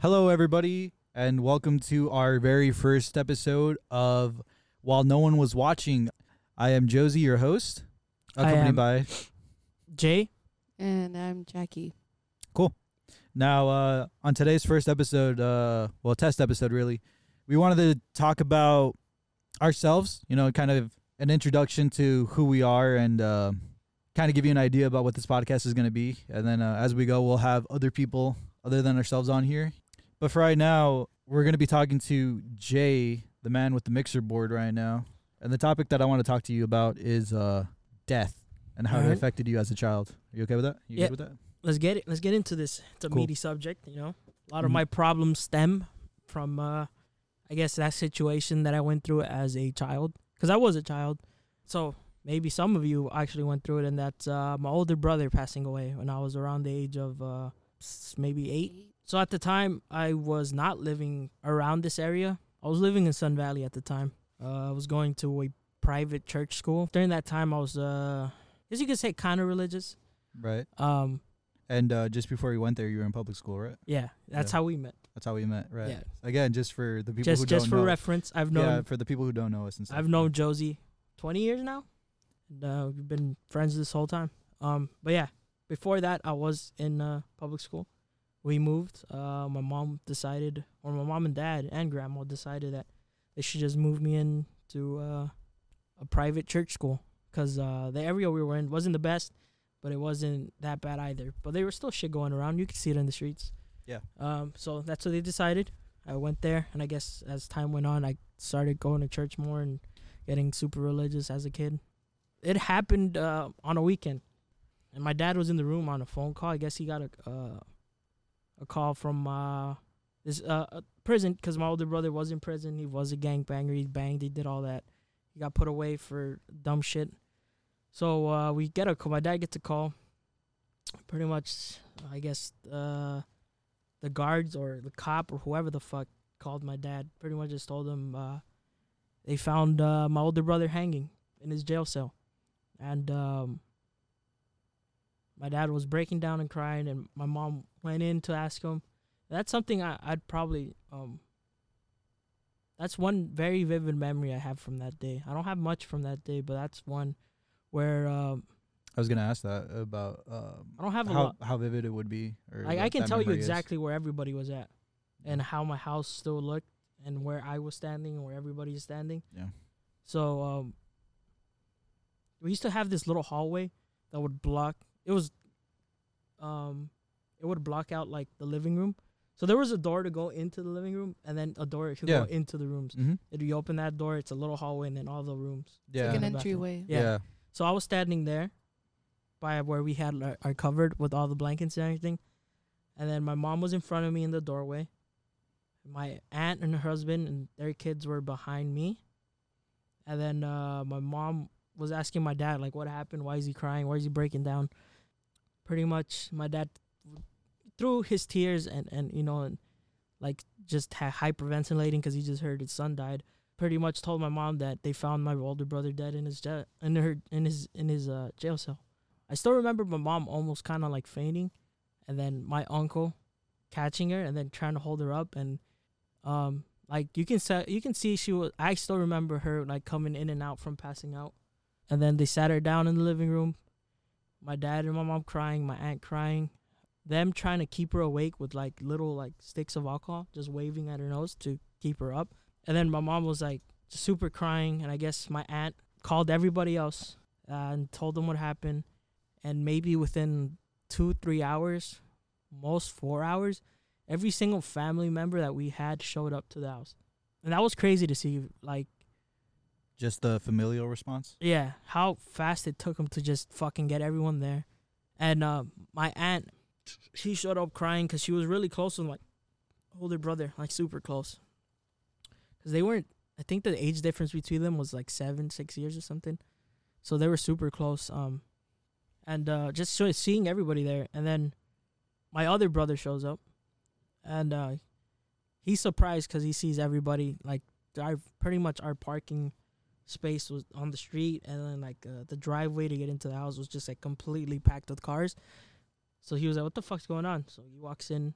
Hello, everybody, and welcome to our very first episode of While No One Was Watching. I am Josie, your host, I accompanied am- by. Jay, And I'm Jackie. Cool. Now, uh, on today's first episode, uh, well, test episode, really, we wanted to talk about ourselves, you know, kind of an introduction to who we are and uh, kind of give you an idea about what this podcast is going to be. And then uh, as we go, we'll have other people other than ourselves on here. But for right now, we're going to be talking to Jay, the man with the mixer board right now. And the topic that I want to talk to you about is uh, death and how it affected you as a child. Are you okay with that? You Yeah. good with that? let's get it. Let's get into this. It's a Cool. meaty subject. You know, a lot of Mhm. my problems stem from, uh, I guess, that situation that I went through as a child. Because I was a child, so maybe some of you actually went through it. And that's uh, my older brother passing away when I was around the age of uh, maybe eight. So at the time, I was not living around this area. I was living in Sun Valley at the time. Uh, I was going to a private church school. During that time, I was, uh, as you could say, kind of religious. Right. Um, And uh, just before you went there, you were in public school, right? yeah, that's Yeah. how we met. That's how we met, right? Yeah. Again, just for the people just who just don't for know. reference, I've known. yeah, for the people who don't know us and stuff. I've known Josie twenty years now. And, uh, we've been friends this whole time. Um, but yeah, before that, I was in uh, public school. We moved. Uh, my mom decided, or my mom and dad and grandma decided that they should just move me in to uh, a private church school because uh, the area we were in wasn't the best, but it wasn't that bad either. But there was still shit going around. You could see it in the streets. Yeah. Um, so that's what they decided. I went there, and I guess as time went on, I started going to church more and getting super religious as a kid. It happened uh, on a weekend, and my dad was in the room on a phone call. I guess he got a uh, a call from uh, this uh, uh, prison because my older brother was in prison. He was a gangbanger. He banged. He did all that. He got put away for dumb shit. So uh, we get a call. My dad gets a call. Pretty much, I guess uh, the guards or the cop or whoever the fuck called my dad. Pretty much just told him uh, they found uh, my older brother hanging in his jail cell, and um, my dad was breaking down and crying, and my mom went in to ask him. That's something I, I'd probably um. That's one very vivid memory I have from that day. I don't have much from that day, but that's one where um, I was gonna ask that about um, I don't have a how lot. how vivid it would be. Or I, I can tell you memory is. exactly where everybody was at, and how my house still looked, and where I was standing, and where everybody is standing. Yeah. So um, we used to have this little hallway that would block. It was, um, it would block out like the living room. So there was a door to go into the living room, and then a door to Yeah. go into the rooms. Mm-hmm. If you open that door, it's a little hallway, and then all the rooms. Yeah. like an entryway. Yeah. yeah. So I was standing there by where we had our, our covered with all the blankets and everything. And then my mom was in front of me in the doorway. My aunt and her husband and their kids were behind me. And then uh, my mom was asking my dad, like, what happened? Why is he crying? Why is he breaking down? Pretty much, my dad, through his tears and, and you know, and like just hyperventilating because he just heard his son died pretty much told my mom that they found my older brother dead in his jail in her in his in his uh, jail cell. I still remember my mom almost kind of like fainting, and then my uncle catching her and then trying to hold her up and um like you can say you can see she was I still remember her like coming in and out from passing out, and then they sat her down in the living room. My dad and my mom crying, my aunt crying, them trying to keep her awake with like little like sticks of alcohol, just waving at her nose to keep her up. And then my mom was like super crying, and I guess my aunt called everybody else uh, and told them what happened. And maybe within two, three hours, most four hours, every single family member that we had showed up to the house. And that was crazy to see. Like, Just the familial response. yeah, how fast it took him to just fucking get everyone there. And uh, my aunt, she showed up crying because she was really close with my older brother, like super close. Because they weren't, I think the age difference between them was like seven, six years or something. So they were super close. Um, and uh, just seeing everybody there. And then my other brother shows up, and uh, he's surprised because he sees everybody. Like, our, pretty much our parking space was on the street, and then like uh, the driveway to get into the house was just like completely packed with cars. So he was like, "What the fuck's going on?" So he walks in,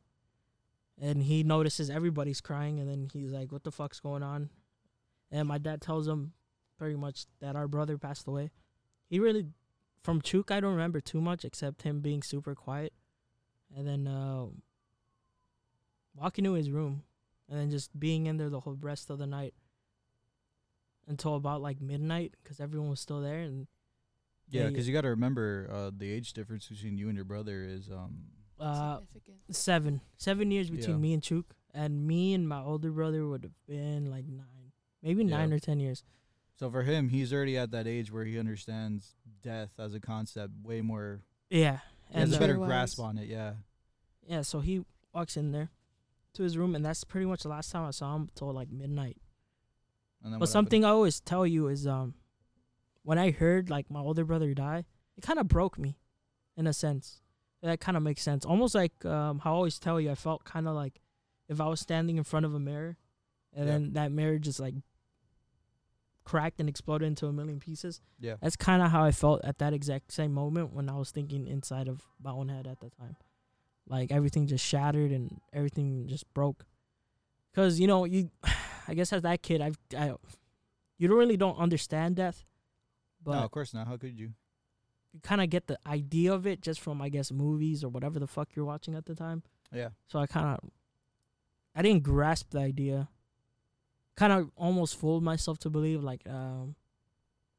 and he notices everybody's crying, and then he's like, "What the fuck's going on?" And my dad tells him pretty much that our brother passed away. He really, from Chuk, I don't remember too much except him being super quiet, and then uh, walking to his room, and then just being in there the whole rest of the night until about like midnight because everyone was still there and Yeah, Yeah, because you got to remember uh, the age difference between you and your brother is um uh, Significant. seven seven years between Yeah. me and Chuk, and me and my older brother would have been like nine, maybe Yeah. nine or ten years. so for him he's already at that age where he understands death as a concept way more Yeah, he has a better Mature grasp on it yeah yeah, so he walks in there to his room, and that's pretty much the last time I saw him till like midnight. But something I always tell you is um, when I heard like my older brother die, it kind of broke me, in a sense. That kind of makes sense. Almost like um, how I always tell you, I felt kind of like if I was standing in front of a mirror, and Yeah. then that mirror just like cracked and exploded into a million pieces. yeah That's kind of how I felt at that exact same moment when I was thinking inside of my own head at the time. Like everything just shattered and everything just broke. Cause you know you, I guess as that kid, I've I, you don't really don't understand death, but no of course not how could you you kind of get the idea of it just from I guess movies or whatever the fuck you're watching at the time. yeah So I kind of, I didn't grasp the idea. Kind of almost fooled myself to believe like um,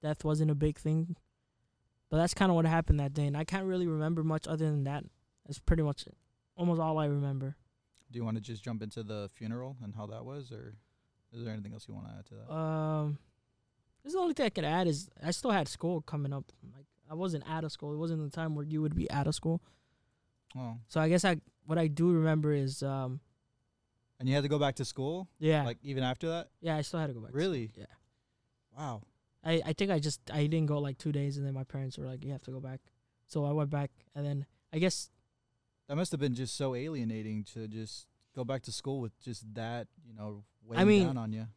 death wasn't a big thing. But that's kind of what happened that day, and I can't really remember much other than that. That's pretty much it. almost all I remember. do you want to just jump into the funeral and how that was or is there anything else you want to add to that Um, this is the only thing I can add is I still had school coming up. Like I wasn't out of school. It wasn't the time where you would be out of school. oh So I guess I what I do remember is um and you had to go back to school yeah like even after that yeah I still had to go back. to really Yeah. wow I, I think I just I didn't go like two days and then my parents were like you have to go back, so I went back and then I guess That must have been just so alienating to just go back to school with just that, you know, weighing I mean, down on you.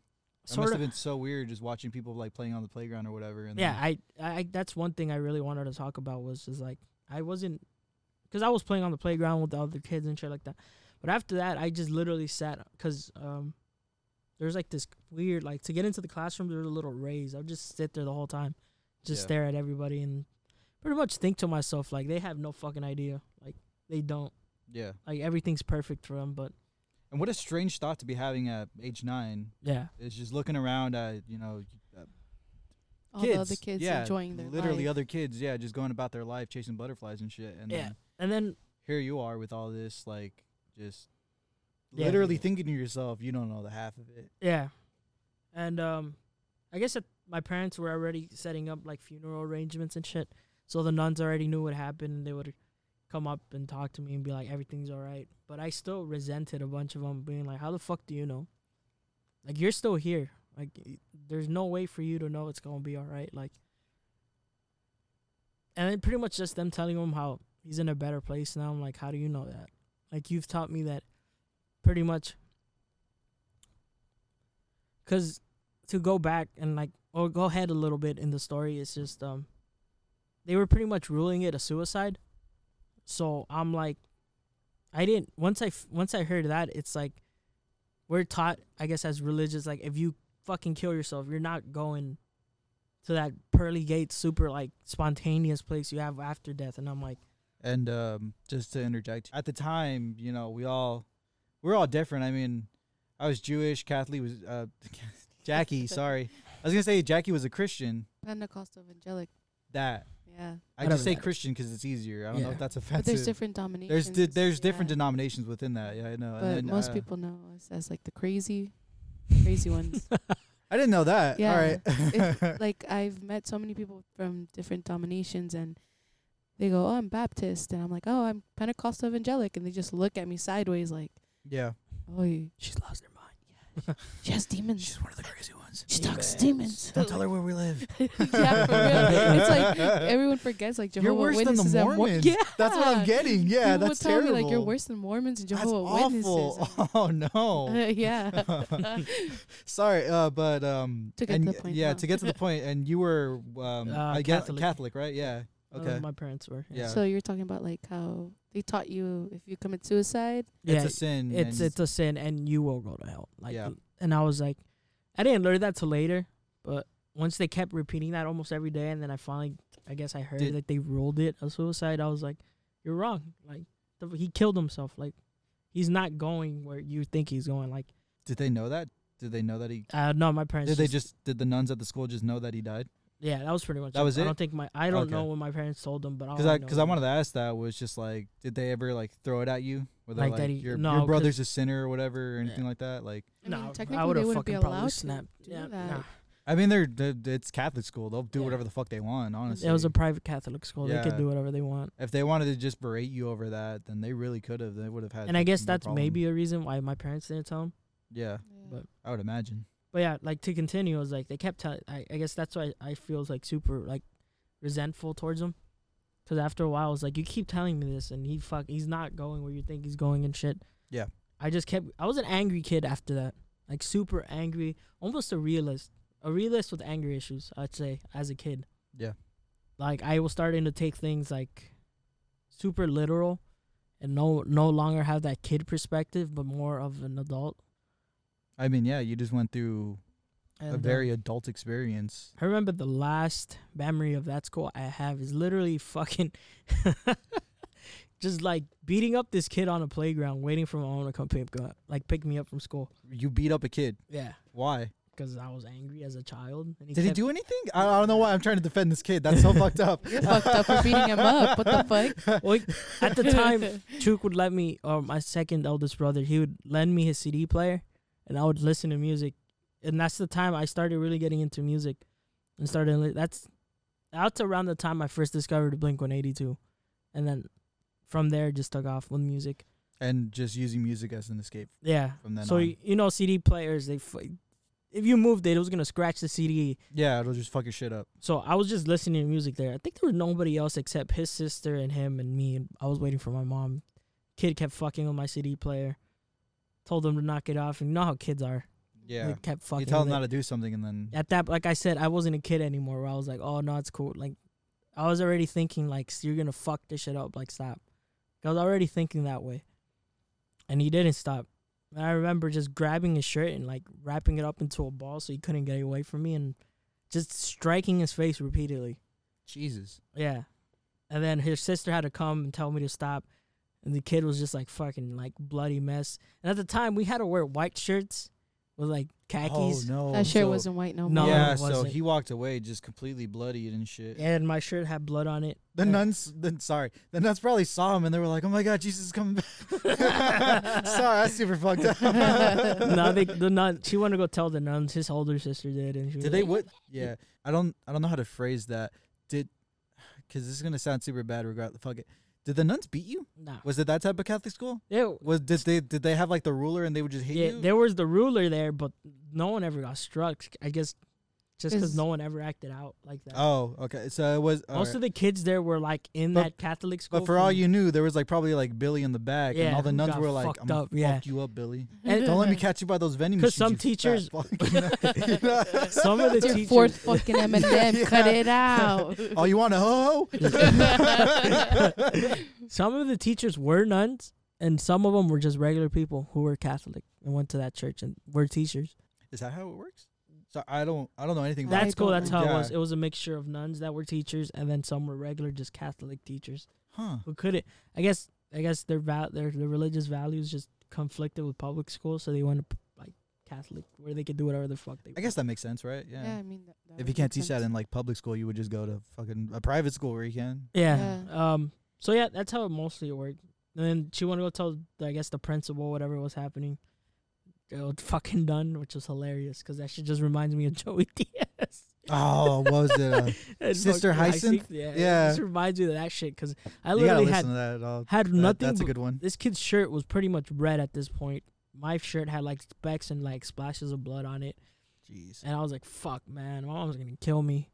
Sort must have been so weird just watching people like playing on the playground or whatever. And yeah I, I that's one thing I really wanted to talk about was just like I wasn't because I was playing on the playground with the other kids and shit like that, but after that I just literally sat because um there's like this weird like to get into the classroom there's a little raise I'll just sit there the whole time, just Yeah. stare at everybody and pretty much think to myself like they have no fucking idea like they don't yeah. like everything's perfect for them but And what a strange thought to be having at age nine yeah is just looking around at you know uh, All kids, the other kids yeah, enjoying their literally life. other kids, yeah, just going about their life chasing butterflies and shit. And Yeah. then and then here you are with all this like just Yeah. literally thinking to yourself, you don't know the half of it. Yeah, and um, I guess that my parents were already setting up like funeral arrangements and shit, so the nuns already knew what happened. and They would come up and talk to me and be like, "Everything's all right," but I still resented a bunch of them being like, "How the fuck do you know? Like you're still here. Like there's no way for you to know it's gonna be all right." Like, and then pretty much just them telling him how he's in a better place now. I'm like, "How do you know that? Like you've taught me that." Pretty much because to go back and like or go ahead a little bit in the story it's just um they were pretty much ruling it a suicide so i'm like i didn't once I once i heard that it's like we're taught i guess as religious like if you fucking kill yourself you're not going to that pearly gate super like spontaneous place you have after death and i'm like And um, just to interject, at the time, you know, we all we're all different. I mean, I was Jewish. Kathleen was uh, Jackie. sorry, I was gonna say Jackie was a Christian. Pentecostal evangelic. That Yeah. I Whatever just say that is. Christian because it's easier. I don't know Yeah. if that's offensive. But offensive. there's different dominations. there's di- there's different yeah. denominations within that. Yeah, I know. But and then, most uh, people know us as like the crazy, crazy ones. I didn't know that. Yeah. All right. It's like I've met so many people from different denominations, and they go, "Oh, I'm Baptist," and I'm like, "Oh, I'm Pentecostal evangelic," and they just look at me sideways, like, yeah. "Oh, you, she's lost her mind Yeah. she has demons. She's one of the crazy ones. She talks Demons. demons." Don't tell her where we live. yeah, for real. It's like everyone forgets like Jehovah You're worse than the Witnesses and Mor- Mormons. yeah, That's what I'm getting. Yeah, People would that's tell terrible. me like you're worse than Mormons and That's Jehovah awful. Witnesses. Oh no. yeah. Sorry, uh, but um, To get and to the point, yeah, huh? to get to the point, and you were um, Uh, I guess Catholic. Catholic, right? Yeah. None of Okay. my parents were. Yeah. So you're talking about like how they taught you if you commit suicide. It's yeah, a sin. it's and- it's a sin and you will go to hell. Like Yeah. and I was like I didn't learn that till later, but once they kept repeating that almost every day and then I finally I guess I heard Did- that they ruled it a suicide, I was like, You're wrong. Like the, he killed himself. Like he's not going where you think he's going. Like Did they know that? Did they know that he? uh no, my parents Did they just? Did the nuns at the school just know that he died? Yeah, that was pretty much That was it. I don't think my I don't Okay. know when my parents told them, but Because I I because know I wanted to ask that was just like, did they ever like throw it at you? Were they Like like, that he- your no, your 'cause- brother's a sinner or whatever or anything Yeah. like that? Like, I mean, No, technically I would they have wouldn't fucking be probably allowed to snapped. do yeah, that. nah. I mean, they're, they're it's Catholic school. They'll do Yeah. whatever the fuck they want. Honestly, It was a private Catholic school. They could do whatever they want. if they wanted to just berate you over that, then they really could have. They would have had. And I guess no that's problem. maybe a reason why my parents didn't tell him. Yeah, But I would imagine. But yeah, like to continue, it was like they kept telling. I, I guess that's why I feel like super like resentful towards him. Cause after a while, I was like, you keep telling me this, and he fuck, he's not going where you think he's going and shit. Yeah. I just kept. I was an angry kid after that, like super angry, almost a realist, a realist with anger issues. I'd say as a kid. Yeah. Like I was starting to take things like super literal, and no no longer have that kid perspective, but more of an adult. I mean, yeah, you just went through And, a uh, very adult experience. I remember the last memory of that school I have is literally fucking just like beating up this kid on a playground, waiting for my mom to come pick up, like pick me up from school. You beat up a kid. Yeah, Why? because I was angry as a child. And Did he do anything? I, I don't know why I'm trying to defend this kid. That's so fucked up. You're fucked up for beating him up. What the fuck? Well, at the time, Chuk would let me, or my second eldest brother, he would lend me his CD player, and I would listen to music. And that's the time I started really getting into music, and started. li- That's that's around the time I first discovered Blink One Eighty Two, and then from there just took off with music. and just using music as an escape Yeah. from then so on. you know, CD players, they f- if you moved it, it was gonna scratch the CD. yeah, it'll just fuck your shit up. So I was just listening to music there. I think there was nobody else except his sister and him and me. And I was waiting for my mom. Kid kept fucking with my CD player. Told him to knock it off. And you know how kids are. Yeah. They kept fucking. You tell them not to do something and then At that, like I said, I wasn't a kid anymore. Where I was like, oh no, it's cool. Like I was already thinking like you're gonna fuck this shit up. Like stop. I was already thinking that way. And he didn't stop. And I remember just grabbing his shirt and like wrapping it up into a ball so he couldn't get away from me and just striking his face repeatedly. Jesus. Yeah. And then his sister had to come and tell me to stop. And the kid was just like fucking like bloody mess. And at the time we had to wear white shirts with like khakis. Oh no. That shirt So- wasn't white no No, yeah, it so wasn't. he walked away just completely bloodied and shit. And my shirt had blood on it. The And- nuns, then sorry, the nuns probably saw him and they were like, "Oh my god, Jesus is coming back." sorry, that's super fucked up. no, they the nun she wanted to go tell the nuns. His older sister did, and she was Did they like, what? Yeah, I don't, I don't know how to phrase that. Did, because this is gonna sound super bad. Regardless, fuck it. Did the nuns beat you? Nah. Was it that type of Catholic school? They, Was did they did they have like the ruler and they would just hit you? yeah, you? there was the ruler there, but no one ever got struck. I guess just because no one ever acted out like that. Oh, okay. So it was. Most alright. of the kids there were like in But- that Catholic school. But for all from- you knew, there was like probably like Billy in the back, and all the nuns were like, "I'm gonna up, yeah. fuck you up, Billy. And- Don't let me catch you by those vending 'Cause machines." some teachers- fuck." You know? Some of the your teachers. fourth fucking M&M. Yeah. Cut it out. oh, you want a ho ho? Some of the teachers were nuns, and some of them were just regular people who were Catholic and went to that church and were teachers. Is that how it works? So I don't, I don't know anything. I about That's cool. That's know. how it was. It was a mixture of nuns that were teachers, and then some were regular, just Catholic teachers Huh? who couldn't. I guess. I guess their val- their their religious values just conflicted with public school, so they went to p- like Catholic, where they could do whatever the fuck they. I guess that makes sense, right? Yeah. Yeah, I mean, that, that if you can't make teach that in like public school, you would just go to fucking a private school where you can. Yeah. Um. So yeah, that's how it mostly worked. And then she wanted to go tell, I guess, the principal whatever was happening. Was fucking done, which was hilarious because that shit just reminds me of Joey Diaz. Oh, what was it? Uh, Sister Hyacinth? Yeah, Yeah. It just reminds me of that shit because I literally had that. Had nothing. that's a good one. This kid's shirt was pretty much red at this point. My shirt had like specks and like splashes of blood on it, Jeez. and I was like, "Fuck, man, my mom's gonna kill me."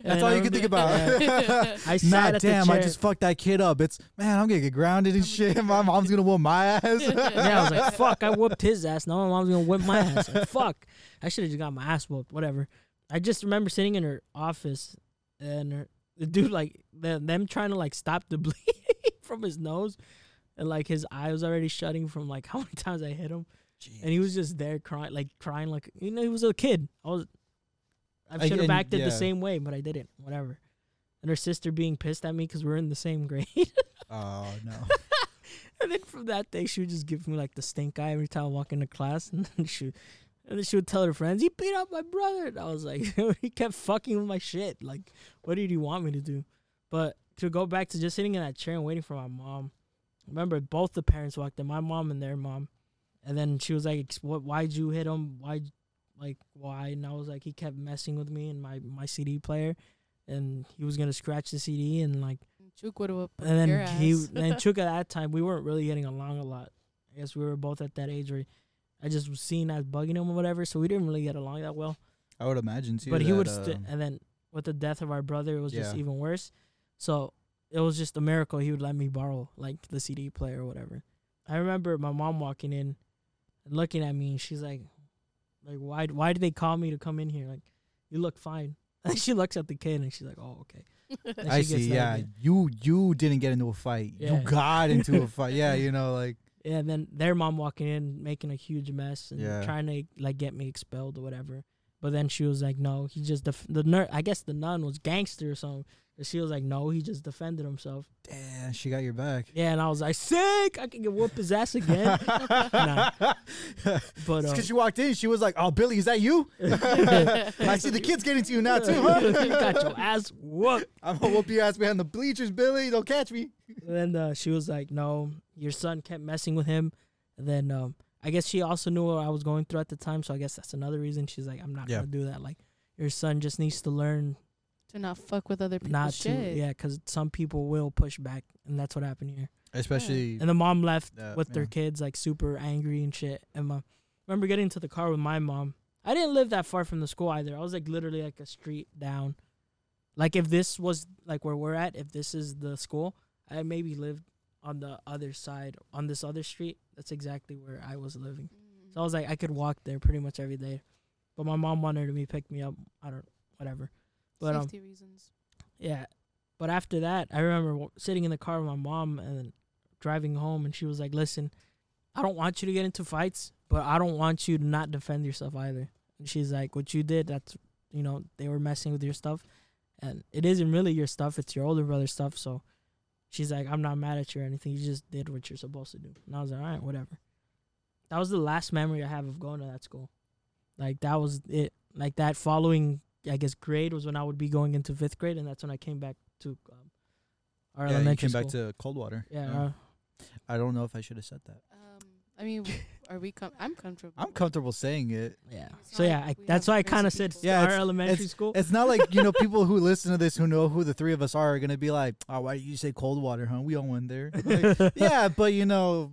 That's all you can think about. I sat at the damn! I chair. just fucked that kid up. It's man, I'm gonna get grounded and shit. My mom's gonna whoop my ass. yeah, I was like, fuck, I whooped his ass. Now my mom's gonna whip my ass. Like, fuck. I should have just got my ass whooped. Whatever. I just remember sitting in her office and her, the dude like the, them trying to like stop the bleed from his nose, and like his eye was already shutting from like how many times I hit him, and he was just there crying, like crying, like you know he was a kid. I was, I should have acted yeah. the same way, but I didn't. Whatever. And her sister being pissed at me because we're in the same grade. Oh no. And then from that day, she would just give me like the stink eye every time I walk into class, and then she, and then she would tell her friends, "He beat up my brother." And I was like, he kept fucking with my shit. Like, what did he want me to do? But to go back to just sitting in that chair and waiting for my mom. Remember, both the parents walked in, my mom and their mom, and then she was like, "What? Why'd you hit him? Why? Like, why?" And I was like, "He kept messing with me and my my CD player." And he was gonna scratch the CD and like Chuk would have and then he ass. and Chuck at that time we weren't really getting along a lot. I guess we were both at that age where I just was seen as bugging him or whatever, so we didn't really get along that well. I would imagine too. but he would, st- um, and then with the death of our brother, it was just even worse. So it was just a miracle he would let me borrow like the CD player or whatever. I remember my mom walking in and looking at me, and she's like, "Like why? Why did they call me to come in here? Like you look fine." And she looks at the kid and she's like, "Oh, okay." And I she see. that Yeah, again. you you didn't get into a fight. You got into a fight. Yeah, you know, like Yeah, and then their mom walking in, making a huge mess and Yeah. trying to like get me expelled or whatever. But then she was like, "No, he just def- the ner- I guess the nun was gangster or something." And she was like, "No, he just defended himself." damn, she got your back. Yeah, and I was like, "Sick! I can get whoop his ass again." Nah. But because she walked in, she was like, "Oh, Billy, is that you? I see the kids getting to you now too, huh? you got your ass whooped. I'm gonna whoop your ass behind the bleachers, Billy. Don't catch me." And then uh, she was like, "No, your son kept messing with him." And then um, I guess she also knew what I was going through at the time, so I guess that's another reason she's like, "I'm not Yeah. gonna do that." Like, your son just needs to learn to not fuck with other people's not shit. to, yeah, because some people will push back, and that's what happened here. Especially, And the mom left Uh, with their kids, like super angry and shit. And my, remember getting into the car with my mom. I didn't live that far from the school either. I was like literally like a street down. Like if this was like where we're at, if this is the school, I maybe lived on the other side, on this other street. That's exactly where I was living. Mm. So I was like, I could walk there pretty much every day. But my mom wanted me to pick me up. I don't, whatever. But um, reasons. yeah. But after that, I remember w- sitting in the car with my mom and driving home, and she was like, "Listen, I don't want you to get into fights, but I don't want you to not defend yourself either." And she's like, "What you did, that's you know, they were messing with your stuff, and it isn't really your stuff; it's your older brother's stuff." So she's like, "I'm not mad at you or anything. You just did what you're supposed to do." And I was like, "All right, whatever." That was the last memory I have of going to that school. Like that was it. Like that following I guess grade was when I would be going into fifth grade, and that's when I came back to um, our yeah, you elementary came back to Coldwater. yeah, uh, I don't know if I should have said that. Um, I mean, are we? Com- I'm comfortable. I'm comfortable saying it. yeah. So yeah, like I, that's why I kind of said. Yeah, our it's- elementary school. It's not like you know people who listen to this who know who the three of us are are gonna be like, oh, why did you say Coldwater, huh? We all went there. Like, yeah, but you know,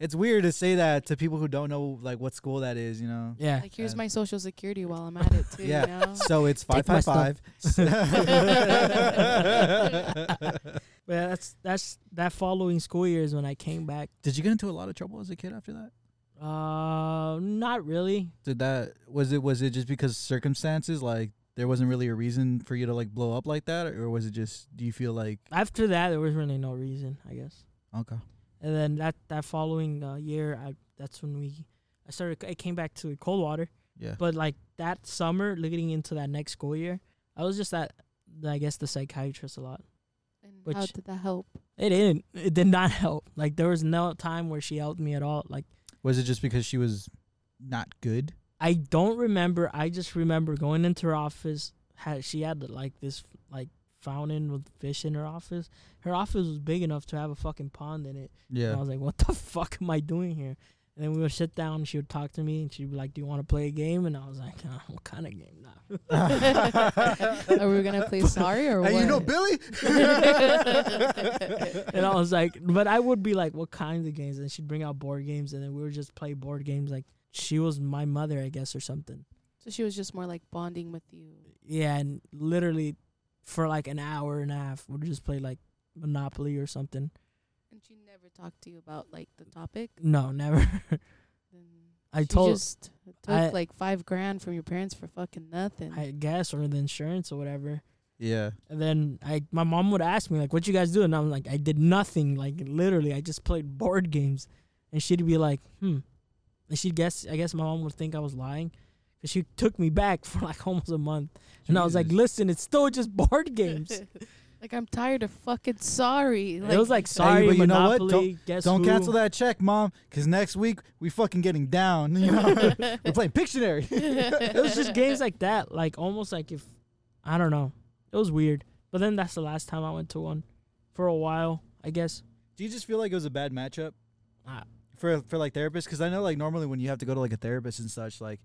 it's weird to say that to people who don't know like what school that is. You know. yeah. Like, here's And- my social security while I'm at it too. Yeah. You know? So it's five five five. Take my five five. But yeah, that's that's that following school year is when I came back. Did you get into a lot of trouble as a kid after that? Uh, not really. Did that was it was it just because circumstances like there wasn't really a reason for you to like blow up like that, or was it just do you feel like After that, there was really no reason, I guess. okay? And then that that following uh, year, I that's when we I started. I came back to Coldwater. Yeah. But like that summer, leading into that next school year, I was just that I guess, the psychiatrist a lot. And Which- how did that help? It didn't. It did not help. Like there was no time where she helped me at all. Like Was it just because she was not good? I don't remember. I just remember going into her office. Had she had like this like fountain with fish in her office. Her office was big enough to have a fucking pond in it. And I was like, what the fuck am I doing here? And then we would sit down and she would talk to me and she'd be like, Do you want to play a game? And I was like, uh, What kind of game? Nah. Are we gonna play sorry or Hey, what? you know Billy? and I was like, But I would be like, What kinds of games? And she'd bring out board games and then we would just play board games. Like she was my mother, I guess, or something. so she was just more like bonding with you. Yeah. And literally for like an hour and a half, we'd just play like Monopoly or something. And she never talked to you about like the topic. No, never. I she told, just took I- like five grand from your parents for fucking nothing. I guess, or the insurance or whatever. Yeah. And then I, my mom would ask me like, "What you guys do?" And I'm like, "I did nothing. Like literally, I just played board games." And she'd be like, "Hmm," and she'd guess. I guess my mom would think I was lying, because she took me back for like almost a month. And I was like, "Listen, it's still just board games." like I'm tired of fucking sorry. it was like Hey, sorry, but you know what? Monopoly. Guess Don't cancel that check, mom, because next week we fucking getting down. You know, we're playing Pictionary. It was just games like that, like almost like if I don't know. It was weird. But then that's the last time I went to one for a while, I guess. Do you just feel like it was a bad matchup Ah. for for like therapists? Because I know like normally when you have to go to like a therapist and such, like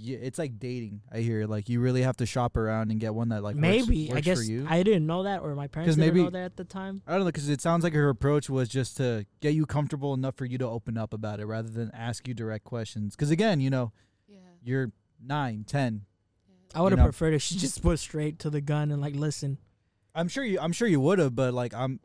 yeah, it's like dating. I hear like you really have to shop around and get one that like works- Maybe I guess for you. I didn't know that, or my parents didn't maybe- know that at the time. I don't know because it sounds like her approach was just to get you comfortable enough for you to open up about it rather than ask you direct questions. Because again, you know, yeah. you're nine, ten. I would have know. preferred if she just went straight to the gun and like, listen, I'm sure you. I'm sure you would have, but like I'm,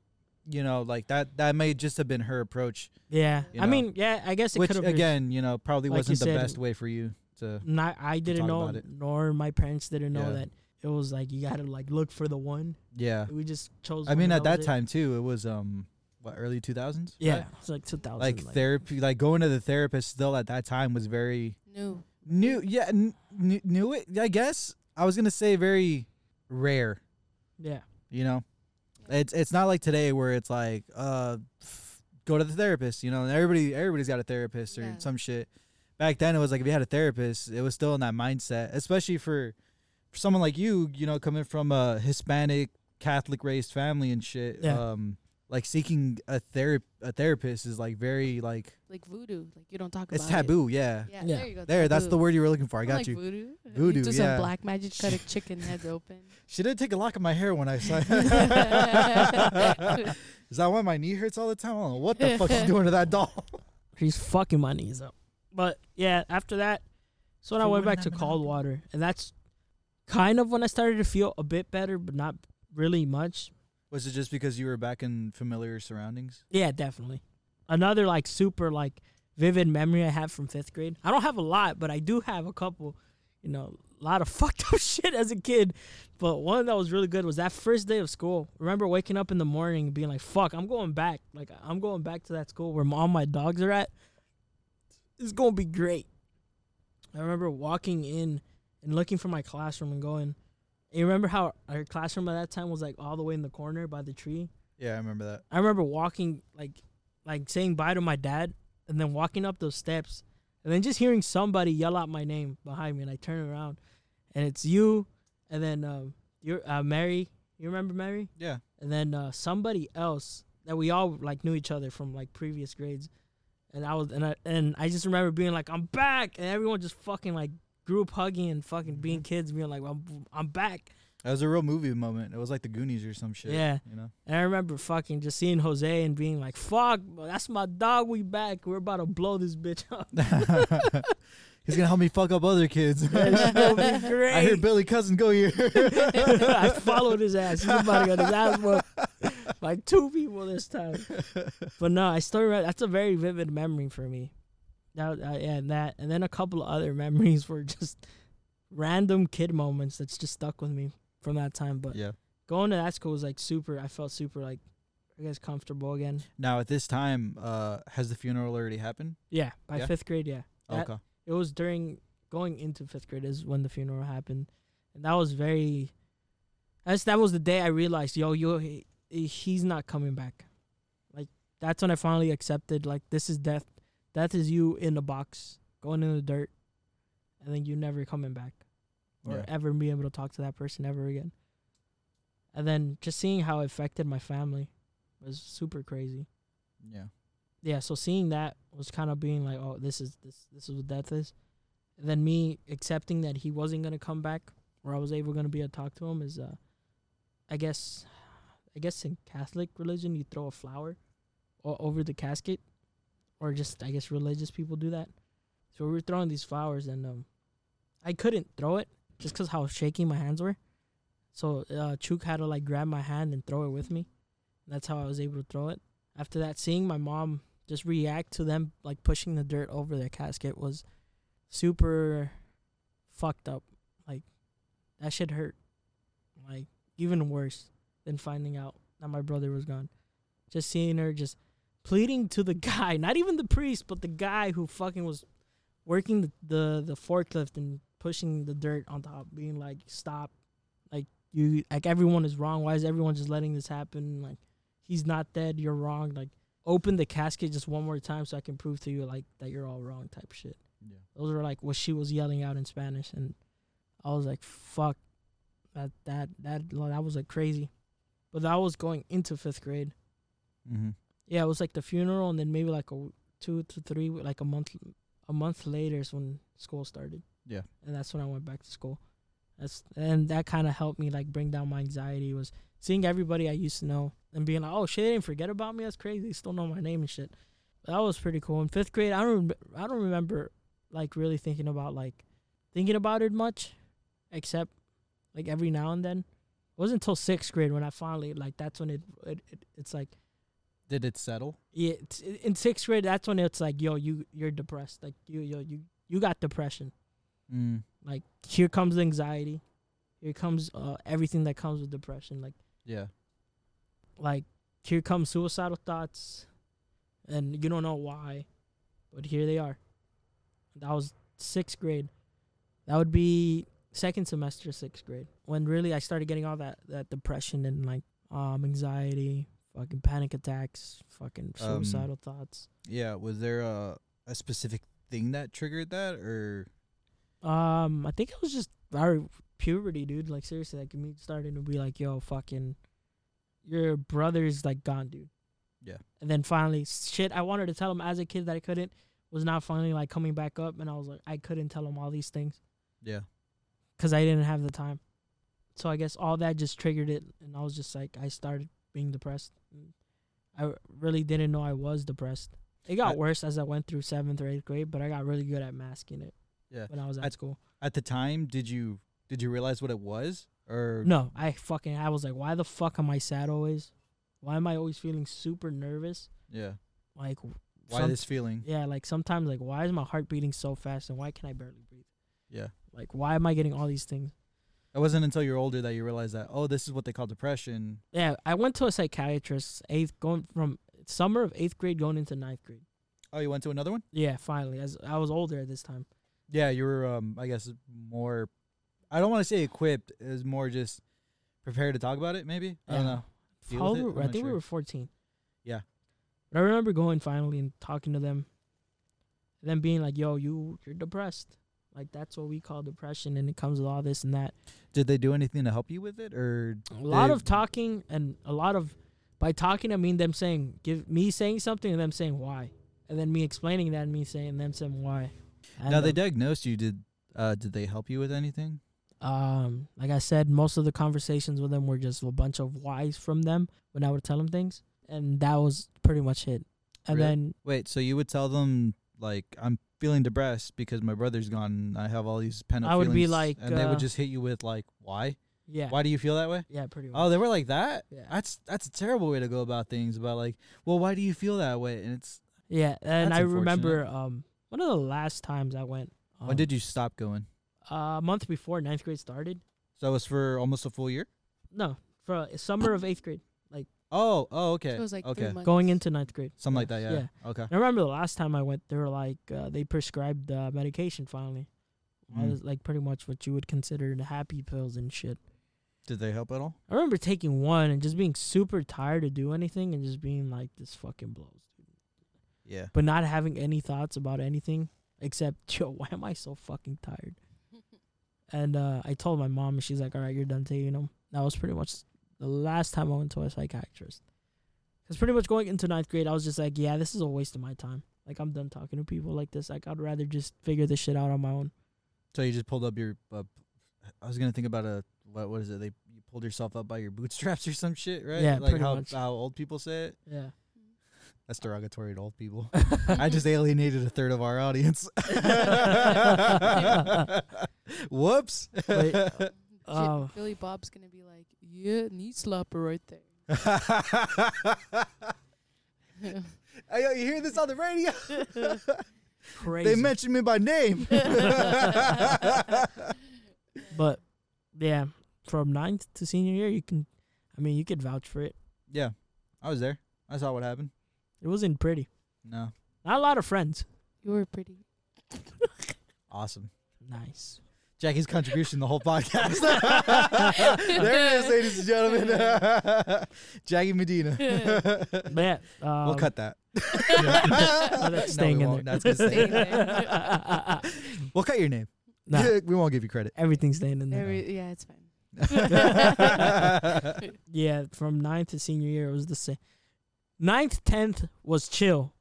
you know, like that. That may just have been her approach, yeah. You I mean, yeah, I guess it which could have again, you know, probably like wasn't the said, best way for you to. Not I didn't talk know, about it. nor my parents didn't know Yeah. that it was like you gotta like look for the one. Yeah, We just chose. I mean, at that was it. time too, it was um, what early 2000s. yeah, right? it's like two thousand. like therapy, like going to the therapist still at that time was very new. new. Yeah, n- knew knew it. I guess I was gonna say very rare. yeah, You know, it's it's not like today where it's like uh, f- go to the therapist. You know, and everybody everybody's got a therapist or Yeah. some shit. Back then, it was like if you had a therapist, it was still in that mindset, especially for for someone like you. You know, coming from a Hispanic Catholic raised family and shit. Yeah. Um, like seeking a therap a therapist is like very like Like voodoo. Like you don't talk it's about taboo. Yeah. It. Yeah, Yeah. There you go. There, that's the word you were looking for. I got like you. Voodoo. Voodoo, You do yeah. some black magic, cut a chicken head open. She did take a lock of my hair when I saw. Is that why my knee hurts all the time? I don't know what the fuck she's doing to that doll. she's fucking my knees up. But yeah, after that, so then I went back to I'm cold not- water, and that's kind of when I started to feel a bit better, but not really much. Was it just because you were back in familiar surroundings? Yeah, definitely. Another like super like vivid memory I have from fifth grade. I don't have a lot, but I do have a couple. You know, a lot of fucked up shit as a kid. But one that was really good was that first day of school. Remember waking up in the morning and being like, "Fuck, I'm going back. Like I'm going back to that school where all my dogs are at. It's gonna be great." I remember walking in and looking for my classroom and going. You remember how our classroom at that time was like all the way in the corner by the tree? Yeah, I remember that. I remember walking like like saying bye to my dad and then walking up those steps and then just hearing somebody yell out my name behind me and I turn around and it's you and then um you're uh Mary. You remember Mary? Yeah. And then uh somebody else that we all like knew each other from like previous grades. And I was and I and I just remember being like, I'm back and everyone just fucking like group hugging and fucking being mm-hmm. kids being like, I'm I'm back. That was a real movie moment. It was like the Goonies or some shit. Yeah. You know? And I remember fucking just seeing Jose and being like, "Fuck, bro, that's my dog. We back. We're about to blow this bitch up." He's gonna help me fuck up other kids. That's be great. I hear Billy Cousin go here. I followed his ass. He's about to get his ass whooped by two people this time. But no, I still remember. That's a very vivid memory for me. That uh, yeah, and that, and then a couple of other memories were just random kid moments that's just stuck with me from that time. But yeah. going to that school was like super. I felt super like, I guess comfortable again. Now at this time, uh, has the funeral already happened? Yeah, by Yeah? fifth grade, yeah. That- okay. it was during going into fifth grade is when the funeral happened, and that was very. That's that was the day I realized, yo, yo, he, he's not coming back. Like that's when I finally accepted, like this is death. Death is you in the box, going in the dirt, and then you never coming back, or Yeah. ever be able to talk to that person ever again. And then just seeing how it affected my family was super crazy Yeah. yeah, so seeing that was kind of being like, oh, this is this this is what death is. And then me accepting that he wasn't gonna come back, or I was able gonna be able to talk to him is, uh, I guess, I guess in Catholic religion you throw a flower, o- over the casket, or just I guess religious people do that. So we were throwing these flowers, and um, I couldn't throw it just because how shaky my hands were. So uh, Chuk had to like grab my hand and throw it with me. That's how I was able to throw it. After that, seeing my mom just react to them like pushing the dirt over their casket was super fucked up. Like that shit hurt. Like even worse than finding out that my brother was gone. Just seeing her just pleading to the guy, not even the priest, but the guy who fucking was working the the, the forklift and pushing the dirt on top, being like, "Stop! Like you, like everyone is wrong. Why is everyone just letting this happen? Like he's not dead. You're wrong. Like open the casket just one more time so I can prove to you like that you're all wrong." Type shit. Yeah. Those are like what she was yelling out in Spanish, and I was like, "Fuck, that that that that was like crazy." But that was going into fifth grade. Mm-hmm. Yeah, it was like the funeral, and then maybe like a two to three, like a month, a month later is when school started. Yeah. and that's when I went back to school. That's and that kind of helped me like bring down my anxiety. Was seeing everybody I used to know and being like, "Oh shit, they didn't forget about me. That's crazy. They still know my name and shit." That was pretty cool. In fifth grade, I don't, rem- I don't remember like really thinking about like thinking about it much, except like every now and then. It wasn't until sixth grade when I finally like that's when it, it, it it's like Did it settle? yeah, in sixth grade, that's when it's like, yo, you you're depressed. Like you yo you you got depression. Mm. Like here comes anxiety, here comes uh, everything that comes with depression. Like Yeah. like here comes suicidal thoughts, and you don't know why, but here they are. That was sixth grade. That would be second semester, sixth grade, when really I started getting all that that depression and like um anxiety, fucking panic attacks, fucking Um, suicidal thoughts. Yeah. Was there a a specific thing that triggered that, or Um, I think it was just our puberty, dude. Like seriously, like me starting to be like, yo, fucking, your brother's like gone, dude. Yeah. And then finally, shit, I wanted to tell him as a kid that I couldn't, was not finally like coming back up, and I was like, I couldn't tell him all these things yeah? Because I didn't have the time. So I guess all that just triggered it, and I was just like, I started being depressed. I really didn't know I was depressed. It got I- worse as I went through seventh or eighth grade, but I got really good at masking it. Yeah. When I was at I- school. At the time, did you did you realize what it was, or No, I fucking I was like, why the fuck am I sad always? Why am I always feeling super nervous? Yeah. Like, Why some- this feeling? yeah, like sometimes like why is my heart beating so fast and why can I barely breathe? Yeah. Like why am I getting all these things? It wasn't until you're older that you realized that oh, this is what they call depression. Yeah, I went to a psychiatrist eighth going from summer of eighth grade going into ninth grade. Oh, you went to another one? Yeah, finally, as I was older at this time. Yeah, you were um I guess more I don't want to say equipped, it was more just prepared to talk about it maybe. I don't know. How old were- I think we were fourteen. Yeah. But I remember going finally and talking to them, and then being like, "Yo, you you're depressed." Like that's what we call depression, and it comes with all this and that. Did they do anything to help you with it or A lot of talking and a lot of by talking I mean them saying give me saying something and them saying why. And then me explaining that and me saying them saying why. And, Now they um, diagnosed you, did uh did they help you with anything? um like I said, most of the conversations with them were just a bunch of whys from them when I would tell them things. And that was pretty much it. And Really? then Wait, so you would tell them like I'm feeling depressed because my brother's gone. and I have all these pent up I would be feelings," like, and they uh, would just hit you with like, why? yeah. Why do you feel that way? Yeah, pretty much. Oh, they were like that. Yeah. That's that's a terrible way to go about things. About like, well, why do you feel that way? And it's yeah, and I remember um one of the last times I went um, when did you stop going? uh, a month before ninth grade started. So it was for almost a full year. No, for a summer of eighth grade. Oh, oh, okay, So it was like okay, three months. going into ninth grade. something like that. Yeah. Yeah. Okay. I remember the last time I went, they were like, uh, they prescribed uh, medication finally. All Mm. this- like pretty much what you would consider the happy pills and shit. Did they help at all? I remember taking one and just being super tired to do anything and just being like, this fucking blows. Yeah. But not having any thoughts about anything except, yo, why am I so fucking tired? And uh, I told my mom, and she's like, all right, you're done taking them. That was pretty much the last time I went to a psychiatrist. Because pretty much going into ninth grade, I was just like, yeah, this is a waste of my time. Like, I'm done talking to people like this. Like, I'd rather just figure this shit out on my own. So you just pulled up your. Uh, I was gonna think about a what? What is it? They you pulled yourself up by your bootstraps or some shit, right? Yeah, like how much. how old people say it. Yeah. That's derogatory to old people. I just alienated a third of our audience. Whoops. Wait. J- Oh. Billy Bob's gonna be like, yeah, knee slapper right there. Hey, yo, you hear this on the radio? Crazy. they mentioned me by name. but, yeah. from ninth to senior year, you can, I mean, you could vouch for it. Yeah, I was there. I saw what happened. It wasn't pretty. No, Not a lot of friends. You were pretty. awesome. Nice. Jackie's contribution to the whole podcast. there it is, ladies and gentlemen. Jackie Medina. But yeah, um, we'll cut that. Oh, that's staying we in won't. there. That's gonna stay. there. We'll cut your name. Nah, we won't give you credit. everything's staying in there. Every, yeah, it's fine. Yeah, from ninth to senior year, it was the same. Ninth, tenth was chill,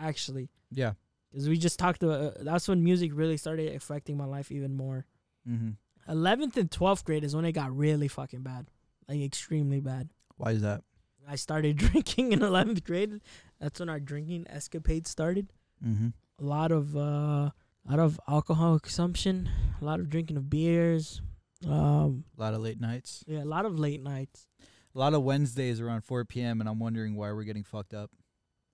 actually, yeah. because we just talked about. Uh, that's when music really started affecting my life even more. Mm-hmm. Eleventh and twelfth grade is when it got really fucking bad, like extremely bad. Why is that? I started drinking in eleventh grade. That's when our drinking escapade started. Mm-hmm. A lot of uh, a lot of alcohol consumption, a lot of drinking of beers. Um, A lot of late nights. yeah, a lot of late nights. A lot of Wednesdays around 4 p.m. and I'm wondering why we're getting fucked up.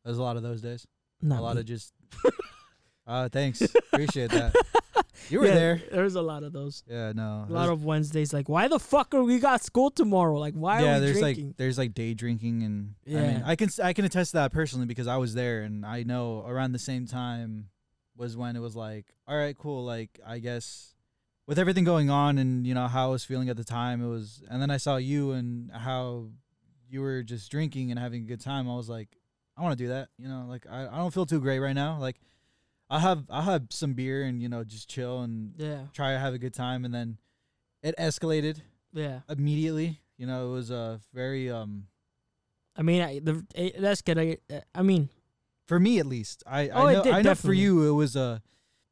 There's a lot of those days. Not a lot me. of just. uh, thanks. Appreciate that. You were Yeah, there. There's a lot of those. Yeah, no. A lot of Wednesdays, like, why the fuck are we got school tomorrow? Like, why yeah, are we there's drinking? like there's like day drinking and I mean I can I can attest to that personally because I was there and I know around the same time was when it was like all right cool like I guess with everything going on and you know how I was feeling at the time it was and then I saw you and how you were just drinking and having a good time I was like I want to do that you know like I, I don't feel too great right now like I have I have some beer and you know just chill and yeah, try to have a good time and then it escalated yeah. immediately. You know, it was a very um I mean, I, the it, that's good. I, I mean, for me at least. I Oh, I know did, I know for you it was a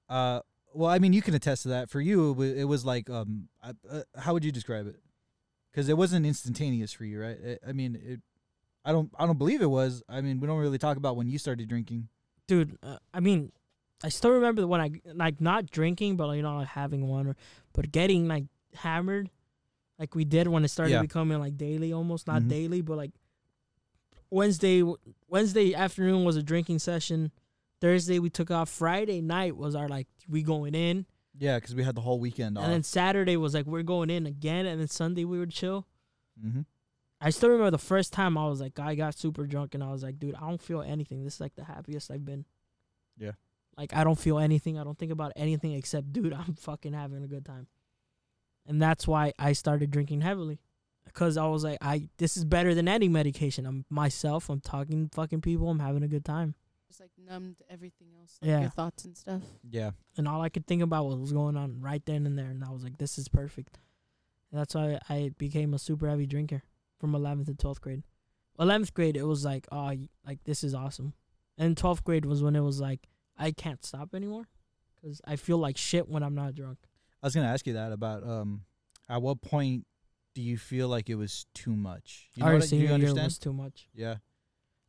uh well I mean you can attest to that. For you it was, it was like um I, uh, how would you describe it? Cuz it wasn't instantaneous for you, right? It, I mean it I don't I don't believe it was. I mean we don't really talk about when you started drinking. dude. Uh, I mean, I still remember when I like not drinking, but you know, like having one, or, but getting like hammered, like we did when it started Yeah. becoming like daily, almost not Mhm. daily, but like Wednesday. Wednesday afternoon was a drinking session. Thursday we took off. Friday night was our like we going in, Yeah, cuz we had the whole weekend off. and then Saturday was like we're going in again, and then Sunday we would chill. mhm. I still remember the first time I was like, I got super drunk and I was like, dude, I don't feel anything. This is like the happiest I've been. Yeah. Like I don't feel anything. I don't think about anything except, dude, I'm fucking having a good time. And that's why I started drinking heavily. Because I was like, I this is better than any medication. I'm myself. I'm talking to fucking people. I'm having a good time. Just like numbed everything else, like Yeah. your thoughts and stuff. Yeah. And all I could think about was what was going on right then and there. And I was like, this is perfect. And that's why I became a super heavy drinker from 11th to 12th grade. 11th grade, it was like, oh, like this is awesome. And 12th grade was when it was like, I can't stop anymore because I feel like shit when I'm not drunk. I was going to ask you that about um at what point do you feel like it was too much? You know Our what I- do senior you year understand? was too much. yeah.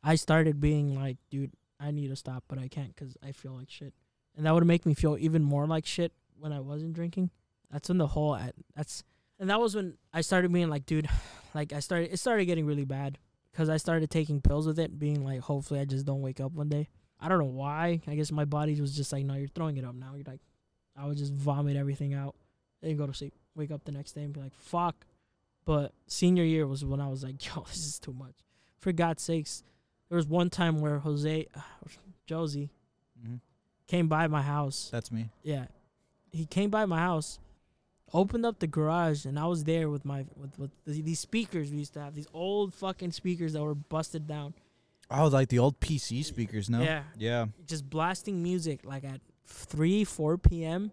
I started being like, dude, I need to stop, but I can't because I feel like shit. And that would make me feel even more like shit when I wasn't drinking. That's when the whole I- that's and that was when I started being like, dude, like I started it started getting really bad because I started taking pills with it, being like, hopefully I just don't wake up one day. I don't know why. I guess my body was just like, no, you're throwing it up now. You're like, I would just vomit everything out, then go to sleep, wake up the next day and be like, fuck. But senior year was when I was like, yo, this is too much. For God's sakes, there was one time where Jose, Josie, hmm came by my house. That's me. Yeah, he came by my house, opened up the garage, and I was there with my with, with th- these speakers we used to have. These old fucking speakers that were busted down. Oh, like the old PC speakers, no? Yeah, Yeah. just blasting music like at three, four p.m.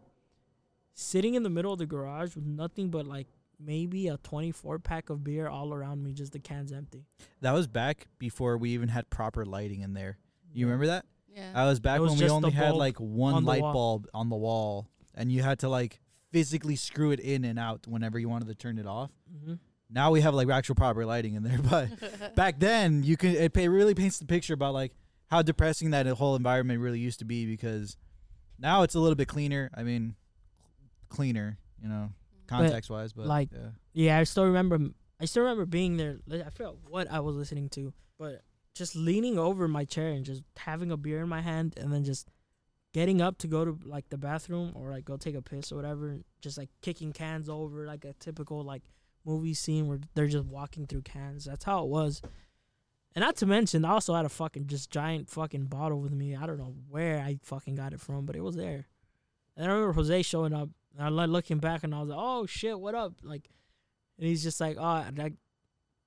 Sitting in the middle of the garage with nothing but like maybe a twenty-four pack of beer all around me, just the cans empty. That was back before we even had proper lighting in there. You remember that? Yeah. I was back was when we only had like one on light bulb on the wall, and you had to like physically screw it in and out whenever you wanted to turn it off. hmm Now we have like actual proper lighting in there, but back then you can it pay, really paints the picture about like how depressing that whole environment really used to be because now it's a little bit cleaner. I mean, cleaner, you know, mm-hmm. context wise, but like, yeah. Yeah, I still remember. I still remember being there. li- I forgot what I was listening to, but just leaning over my chair and just having a beer in my hand, and then just getting up to go to like the bathroom or like go take a piss or whatever. Just like kicking cans over, like a typical like movie scene where they're just walking through cans. That's how it was. And not to mention, I also had a fucking just giant fucking bottle with me. I don't know where I fucking got it from, but it was there. And I remember Jose showing up. And I like looking back, and I was like, "Oh shit, what up?" Like, and he's just like, "Oh, like,"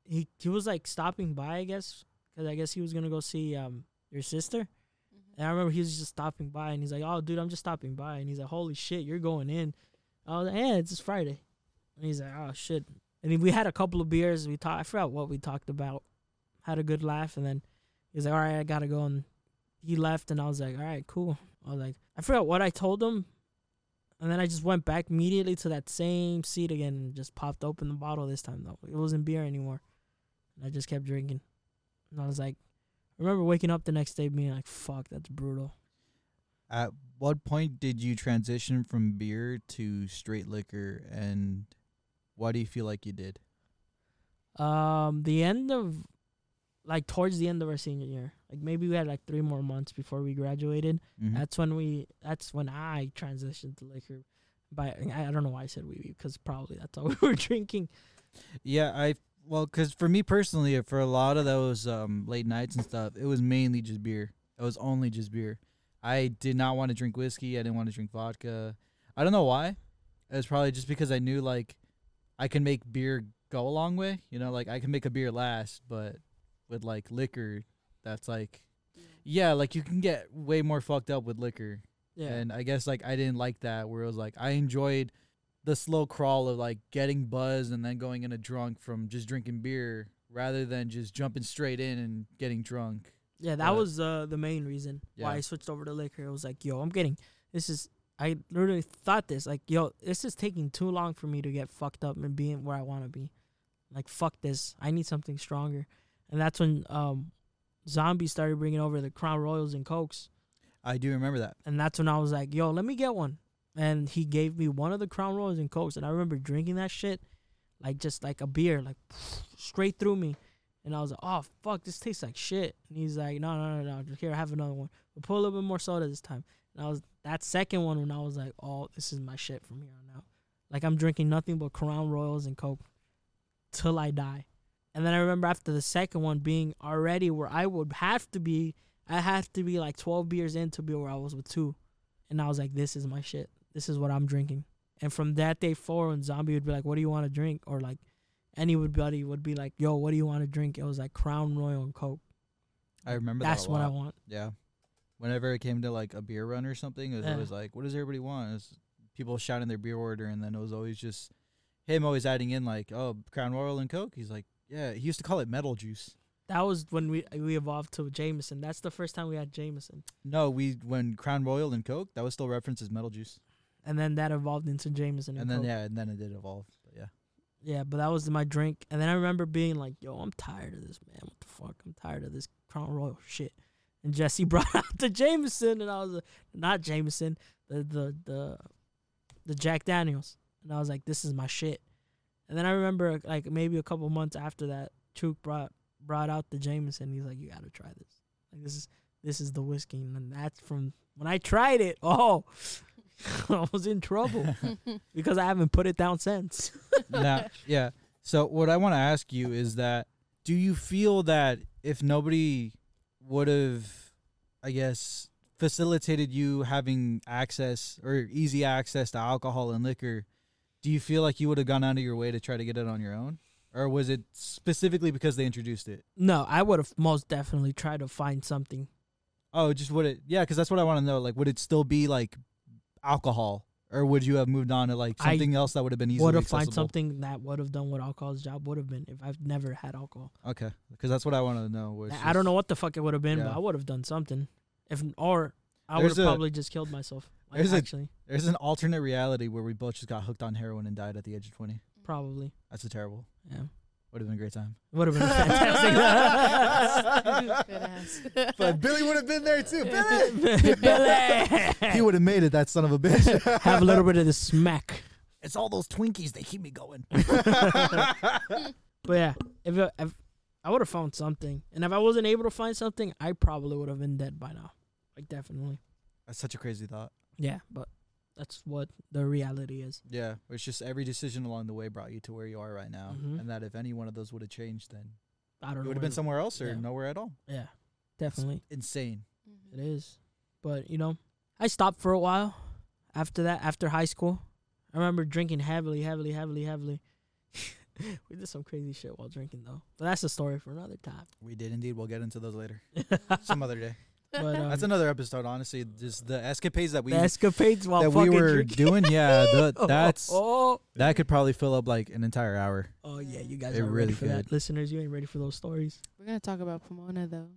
he he was like stopping by, I guess, because I guess he was gonna go see um your sister. And I remember he was just stopping by, and he's like, "Oh, dude, I'm just stopping by," and he's like, "Holy shit, you're going in." I was like, "Yeah, it's just Friday," and he's like, "Oh shit." And we had a couple of beers. We talked. I forgot what we talked about. Had a good laugh, and then he's like, "All right, I gotta go." And he left, and I was like, "All right, cool." I was like, I forgot what I told him, and then I just went back immediately to that same seat again, and just popped open the bottle this time though. It wasn't beer anymore, and I just kept drinking. And I was like, I remember waking up the next day being like, "Fuck, that's brutal." At what point did you transition from beer to straight liquor, and why do you feel like you did? Um, the end of, like towards the end of our senior year, like maybe we had like three more months before we graduated. Mhm. That's when we. That's when I transitioned to liquor. By I I don't know why I said we because probably that's all we were drinking. Yeah, I well, cause for me personally, for a lot of those um, late nights and stuff, it was mainly just beer. It was only just beer. I did not want to drink whiskey. I didn't want to drink vodka. I don't know why. It was probably just because I knew like I can make beer go a long way. You know, like I can make a beer last, but with like liquor, that's like yeah, like you can get way more fucked up with liquor. Yeah. And I guess like I didn't like that where it was like I enjoyed the slow crawl of like getting buzzed and then going in a drunk from just drinking beer rather than just jumping straight in and getting drunk. Yeah, that But- was uh, the main reason why I switched over to liquor. It was like, yo, I'm getting this is. I literally thought this like, yo, this is taking too long for me to get fucked up and being where I want to be. Like, fuck this. I need something stronger. And that's when um, Zombie started bringing over the Crown Royals and Cokes. I do remember that. And that's when I was like, yo, let me get one. And he gave me one of the Crown Royals and Cokes. And I remember drinking that shit like just like a beer, like straight through me. And I was like, oh, fuck, this tastes like shit. And he's like, no, no, no, no. Here, I have another one. But put a little bit more soda this time. And I was, that second one when I was like, oh, this is my shit from here on out. Like I'm drinking nothing but Crown Royals and Coke till I die. And then I remember after the second one being already where I would have to be, I have to be like 12 beers in to be where I was with two. And I was like, this is my shit. This is what I'm drinking. And from that day forward, when Zombie would be like, what do you want to drink? Or like, anybody would be like, yo, what do you want to drink? It was like Crown Royal and Coke. I remember That's that what I want. Yeah. Whenever it came to like a beer run or something, it was Yeah. always like, what does everybody want? It was people shouting their beer order, and then it was always just him always adding in like, oh, Crown Royal and Coke. He's like, yeah. He used to call it metal juice. That was when we uh, we evolved to Jameson. That's the first time we had Jameson. No, we when Crown Royal and Coke, that was still referenced as metal juice. And then that evolved into Jameson. And, And then Coke. yeah, and then it did evolve. But yeah. Yeah, but that was my drink. And then I remember being like, yo, I'm tired of this, man. What the fuck? I'm tired of this Crown Royal shit. And Jesse brought out the Jameson, and I was like, not Jameson, the, the, the, the Jack Daniels. And I was like, this is my shit. And then I remember, like, maybe a couple months after that, Chook brought brought out the Jameson. He's like, you gotta try this. Like, this is this is the whiskey. And that's from when I tried it. Oh, I was in trouble because I haven't put it down since. now, yeah. So what I want to ask you is that do you feel that if nobody would have, I guess, facilitated you having access or easy access to alcohol and liquor, do you feel like you would have gone out of your way to try to get it on your own? Or was it specifically because they introduced it? No, I would have most definitely tried to find something. Oh, just would it? Yeah, because that's what I want to know. Like, would it still be like alcohol, or would you have moved on to like I something else that would have been easily Would have find something that would have done what alcohol's job would have been if I've never had alcohol. Okay, because that's what I want to know. I I don't know what the fuck it would have been, but I would have done something. If or I would have probably just killed myself. Like, there's a- actually, There's an alternate reality where we both just got hooked on heroin and died at the age of 20. probably. That's a terrible. Yeah, Would have been a great time. would have been fantastic. But Billy would have been there too. Billy, he would have made it, that son of a bitch. have a little bit of the smack. it's all those Twinkies. They keep me going. But yeah, if, it, if I would have found something, and if I wasn't able to find something, I probably would have been dead by now. Like definitely. That's such a crazy thought. Yeah, but That's what the reality is. Yeah, it's just every decision along the way brought you to where you are right now, Mhm. and that if any one of those would have changed, then I don't you know. would have been somewhere else or yeah. nowhere at all. Yeah, definitely. Insane. Mm-hmm. It is. But, you know, I stopped for a while after that, after high school. I remember drinking heavily, heavily, heavily, heavily. we did some crazy shit while drinking, though. But that's a story for another time. We did indeed. We'll get into those later, some other day. But, um, That's another episode. Honestly, just the escapades that we the escapades while that we fucking were drinking. doing. Yeah, the, Oh, that's Oh, that could probably fill up like an entire hour. oh, yeah, you guys It are ready really for that. could. Listeners, you ain't ready for those stories. We're gonna talk about Pomona though.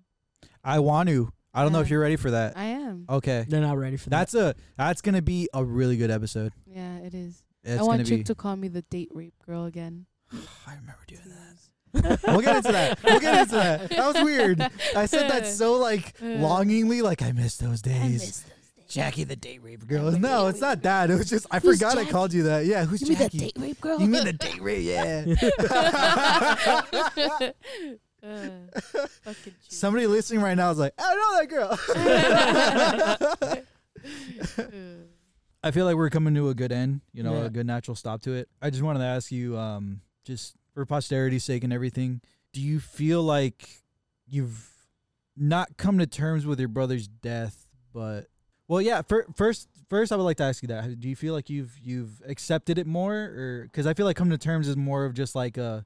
I want to. I don't know if Yeah. you're ready for that. I am. Okay, They're not ready for that. that's a that's gonna be a really good episode. Yeah, it is. It's I want gonna Chick be. to call me the date rape girl again. I remember doing that. We'll get into that. We'll get into that. That was weird. I said that so like longingly, like I miss those days. Jackie the date rape girl. the No, it's not that. It was just I Who's forgot I called you that. Yeah, who's You mean the Jackie? date rape girl? You mean the date rape? Yeah. Uh. Somebody listening right now is like, I know that girl. I feel like we're coming to a good end, you know, Yeah. a good natural stop to it. I just wanted to ask you, um, just for posterity's sake and everything, do you feel like you've not come to terms with your brother's death, but well, yeah. Fir- first, first, I would like to ask you that: Do you feel like you've you've accepted it more, or because I feel like coming to terms is more of just like a,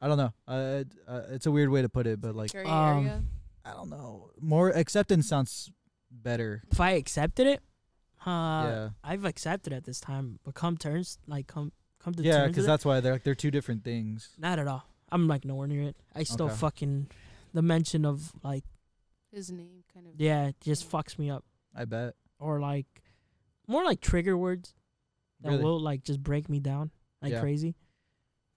I don't know, uh, uh, it's a weird way to put it, but like Um. I don't know, more acceptance sounds better. if I accepted it, uh, yeah, I've accepted at this time, but come terms, like come come to yeah, because that's why they're like they're two different things. not at all. I'm like nowhere near it. I still Okay. fucking the mention of like His name kind of. yeah, it just fucks me up. I bet. Or like more like trigger words that Really? will like just break me down like Yeah. crazy.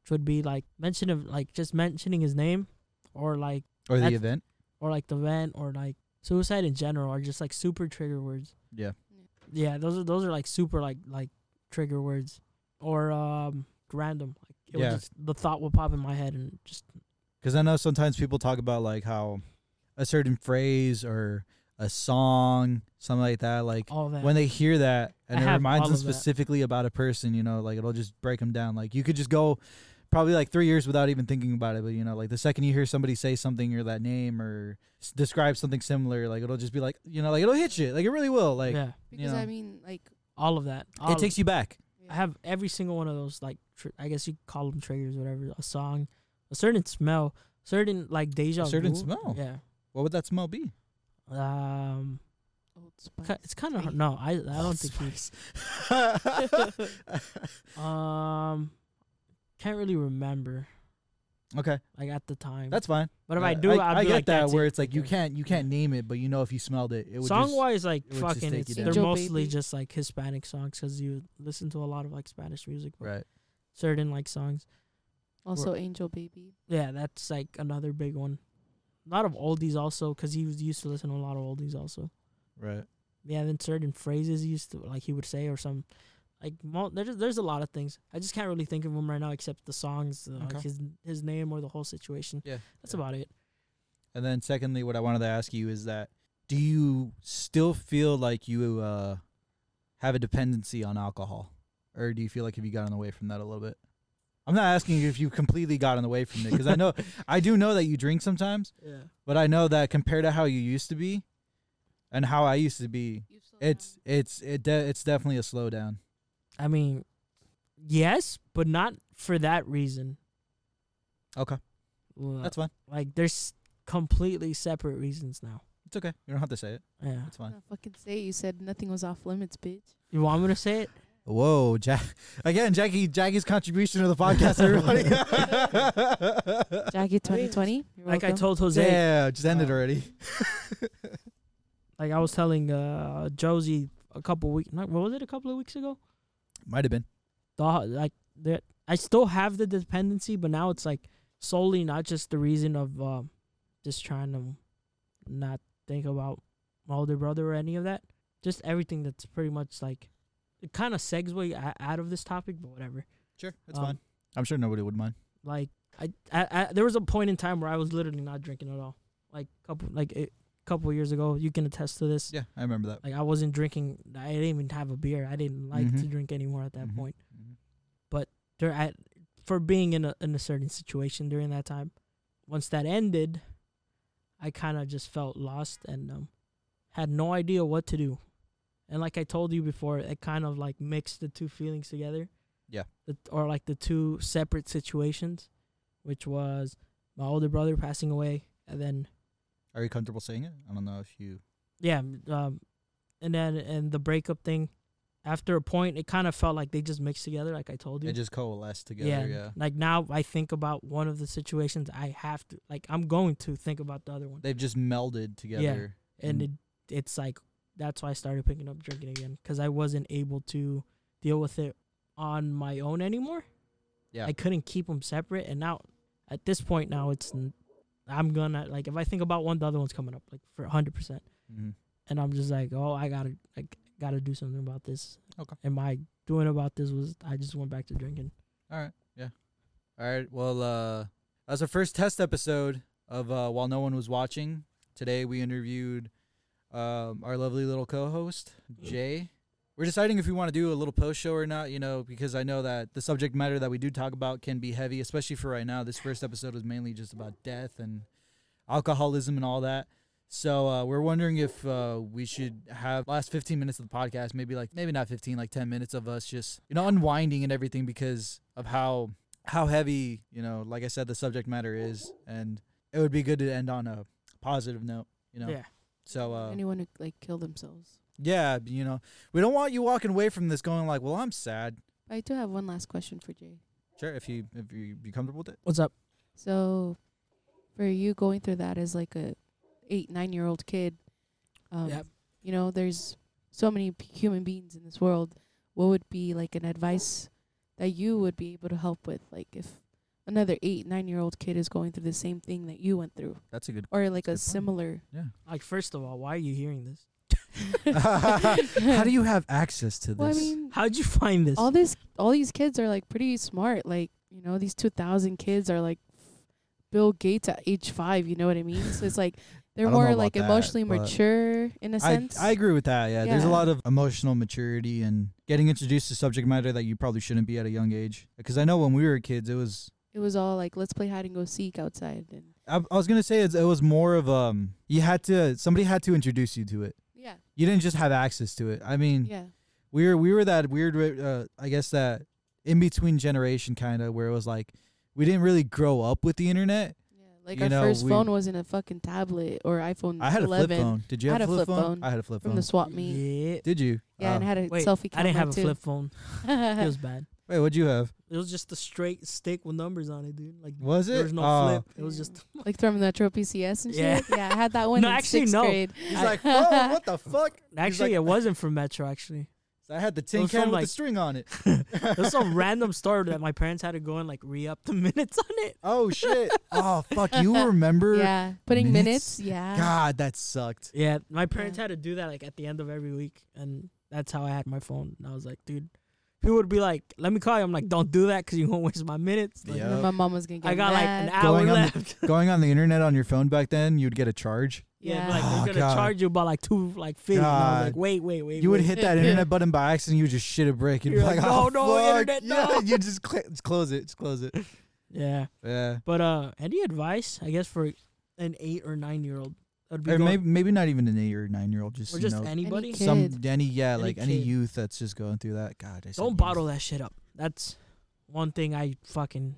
Which would be like mention of like just mentioning his name or like Or the That's- event. or like the event or like suicide in general are just like super trigger words. Yeah. Yeah, those are those are like super like like trigger words or um random. Like it Yeah. would just the thought will pop in my head and just Because I know sometimes people talk about like how a certain phrase or a song, something like that, like all that. when they hear that and I it reminds them of that. specifically about a person, you know, like it'll just break them down. Like you could just go probably like three years without even thinking about it, but you know, like the second you hear somebody say something or that name or s- describe something similar, like it'll just be like, you know, like it'll hit you, like it really will. Like yeah, Because know. I mean, like. all of that. All it of- takes you back. Yeah. I have every single one of those like tr- I guess you call them triggers, whatever. A song, a certain smell, certain like deja A certain vu. smell? Yeah. What would that smell be? Um, Old ki- Spice. it's kind of no. I I don't think you. Um, can't really remember okay, like at the time. that's fine. but if I do, I, I'd I be get like, that that's where it. it's like you can't you can't name it, but you know if you smelled it, it would Song just, wise, like it fucking, take it's, they're down. Angel mostly Baby. just like Hispanic songs because you listen to a lot of like Spanish music, but right. certain like songs. Also, Angel Baby. Yeah, that's like another big one. A lot of oldies also because he was used to listen to a lot of oldies also. Right. Yeah, then certain phrases he used to like he would say or some like mo- there's there's a lot of things. I just can't really think of them right now except the songs, uh, Okay. his his name or the whole situation. Yeah. That's yeah. about it. And then secondly, what I wanted to ask you is that do you still feel like you uh, have a dependency on alcohol, or do you feel like have you gotten away from that a little bit? I'm not asking you if you completely gotten away from it because I know I do know that you drink sometimes, Yeah. but I know that compared to how you used to be, and how I used to be, it's it's it de- it's definitely a slowdown. I mean, yes, but not for that reason. Okay, Well, that's fine. like there's completely separate reasons now. It's okay. You don't have to say it. Yeah. It's fine. No, fucking say it. you said nothing was off limits, bitch. You want me to say it? Whoa, Jack! Again, Jackie, Jackie's contribution to the podcast, everybody. Jackie 2020. You're Like I told Jose, Yeah, just ended Uh, already. like I was telling uh Josie a couple weeks, what was it? A couple of weeks ago. Might have been. the like the I still have the dependency, but now it's like solely not just the reason of uh, just trying to not think about my older brother or any of that. Just everything that's pretty much like it kind of segue out of this topic, but whatever. Sure, that's Um, fine. I'm sure nobody would mind. Like I, I, I, there was a point in time where I was literally not drinking at all. Like couple, like it, couple years ago. You can attest to this. Yeah, I remember that. Like I wasn't drinking. I didn't even have a beer. I didn't like to Mhm. drink anymore at that Mhm. point. Mhm. Dur- I, for being in a in a certain situation during that time, once that ended, I kind of just felt lost and um, had no idea what to do. And like I told you before, it kind of like mixed the two feelings together. Yeah. The, or like the two separate situations, which was my older brother passing away, and then Are you comfortable saying it? I don't know if you. yeah, um, and then and the breakup thing. After a point, it kind of felt like they just mixed together, like I told you. It just coalesced together. yeah, Yeah. Like now, I think about one of the situations. I have to, like, I'm going to think about the other one, They've just melded together. Yeah, and Mm. it it's like that's why I started picking up drinking again because I wasn't able to deal with it on my own anymore. Yeah. I couldn't keep them separate, and now at this point now it's I'm gonna like if I think about one, the other one's coming up like for hundred percent, Mhm. and I'm just like, oh, I gotta like gotta do something about this. Okay. And my doing about this was I just went back to drinking. All right. Yeah. All right. Well, uh, that's our first test episode of uh, While No One Was Watching. Today we interviewed um, our lovely little co-host Jay. We're deciding if we want to do a little post show or not, you know, because I know that the subject matter that we do talk about can be heavy, especially for right now. This first episode was mainly just about death and alcoholism and all that. So uh, we're wondering if uh, we should have last 15 minutes of the podcast, maybe like maybe not 15, like 10 minutes of us just you know unwinding and everything because of how how heavy you know, like I said, the subject matter is, and it would be good to end on a positive note, you know. Yeah. So uh, Anyone who like kill themselves. Yeah, you know, we don't want you walking away from this going like, well, I'm sad. I do have one last question for Jay. Sure, if you if you be comfortable with it. What's up? So, for you going through that as like a eight nine year old kid, um, Yep. you know, there's so many p- human beings in this world. What would be like an advice that you would be able to help with, like if another eight nine year old kid is going through the same thing that you went through, That's a good. or like a Good point. similar? Like first of all, why are you hearing this? How do you have access to this? Well, I mean, How'd you find this? all this, all these kids are like pretty smart. Like you know, these two thousand kids are like Bill Gates at age five. You know what I mean? So it's like they're I don't know more about like that, emotionally but mature in a I, sense. I agree with that. Yeah. there's a Yeah. lot of emotional maturity and getting introduced to subject matter that you probably shouldn't be at a young age. Because I know when we were kids, it was. it was all like let's play hide and go seek outside and I, I was gonna say it's, it was more of um. You had to somebody had to introduce you to it. Yeah, You didn't just have access to it. I mean, yeah, we were we were that weird. Uh, I guess that in between generation kind of where it was like we didn't really grow up with the internet. yeah. Like You our know, first we- phone wasn't a fucking tablet or iPhone. I had a flip phone. Did you I have had a flip, phone? I had a flip from phone. the swap meet. Yeah. Did you? Yeah, and Oh. I had a Wait, selfie I didn't have a too. flip phone. It was bad. Wait, what'd you have? It was just a straight stick with numbers on it, dude. Like Was it? there was no Oh. flip. It was just like from Metro PCS and Yeah. shit. Yeah, I had that one No, in actually, sixth no. grade. He's like, oh, what the fuck? Actually like, it wasn't from Metro. Actually, I had the tin was can from, with the string on it. it was some random store that my parents had to go and like re up the minutes on it. Oh shit! Oh fuck! You remember? Yeah, putting minutes? minutes. Yeah. God, that sucked. Yeah, my parents Yeah. had to do that like at the end of every week, and that's how I had my phone. And I was like, dude, people would be like, "Let me call you." I'm like, "Don't do that because you won't waste my minutes." Like, Yeah. And then my mom was gonna get I got like mad. an hour Going on the- left. Going on the internet on your phone back then, you'd get a charge. yeah, Yeah. like Oh, they're gonna God. charge you about like two like fifty. And I was God. like, wait, wait, wait. You would wait. hit that internet button by accident. You would just shit a brick. You'd You're be like, like, "Oh no, no, fuck!" internet, yeah, you just, cl- just close it. Just close it. Yeah, Yeah. but uh, any advice, I guess, for an eight or nine year old, that'd be Or going, maybe maybe not even an eight or nine year old. Just or you just know, anybody. kid. some any yeah Any like any youth that's just going through that. God, I don't youth. bottle that shit up. That's one thing I fucking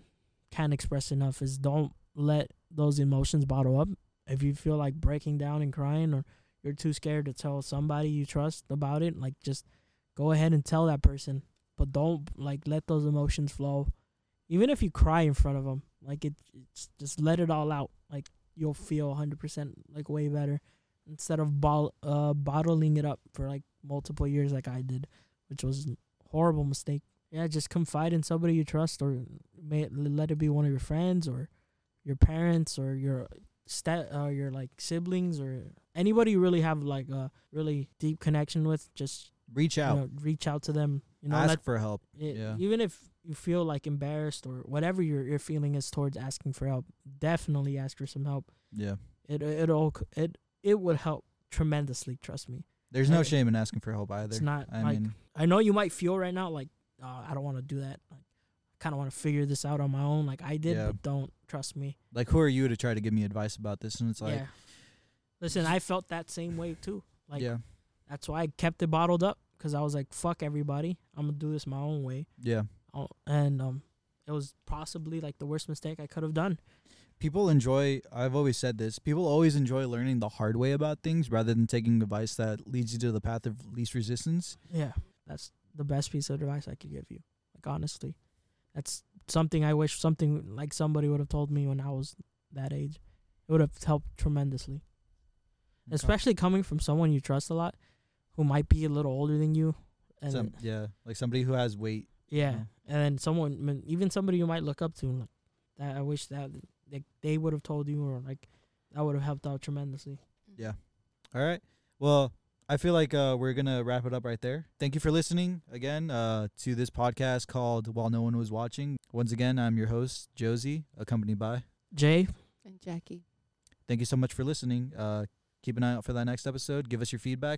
can't express enough is don't let those emotions bottle up. If you feel like breaking down and crying or you're too scared to tell somebody you trust about it, like just go ahead and tell that person. But don't like let those emotions flow. Even if you cry in front of them, like it, it's just let it all out. Like you'll feel 100% like way better instead of ball, uh, bottling it up for like multiple years like I did, which was a horrible mistake. Yeah, just confide in somebody you trust, or may it, let it be one of your friends, or your parents, or your stat, uh, your like siblings, or anybody you really have like a really deep connection with. Just Reach you out. know, reach out to them. You know, Ask let, for help. it, yeah. even if you feel like embarrassed or whatever your your feeling is towards asking for help, definitely ask for some help. Yeah. It it'll it it would help tremendously. Trust me. There's no I- shame in asking for help either. It's not I like mean, I know you might feel right now like uh, I don't want to do that. Like, I kind of want to figure this out on my own, like I did. Yeah. But don't trust me. like who are you to try to give me advice about this? And it's like, yeah. Listen, I felt that same way too. Like yeah, that's why I kept it bottled up because I was like, "Fuck everybody, I'm gonna do this my own way." yeah. Oh, and um, it was possibly like the worst mistake I could have done. People enjoy. I've always said this. People always enjoy learning the hard way about things rather than taking advice that leads you to the path of least resistance. Yeah, that's the best piece of advice I could give you. Like honestly, that's something I wish something like somebody would have told me when I was that age. It would have helped tremendously, especially coming from someone you trust a lot, who might be a little older than you, and Some, yeah, like somebody who has weight. yeah, know. and then someone, I mean, even somebody you might look up to. Like, that I wish that like they would have told you, or like that would have helped out tremendously. Yeah. All right. Well, I feel like uh, we're gonna wrap it up right there. Thank you for listening again uh, to this podcast called "While No One Was Watching." Once again, I'm your host Josie, accompanied by. Jay, And Jackie. Thank you so much for listening. Uh, keep an eye out for that next episode. Give us your feedback.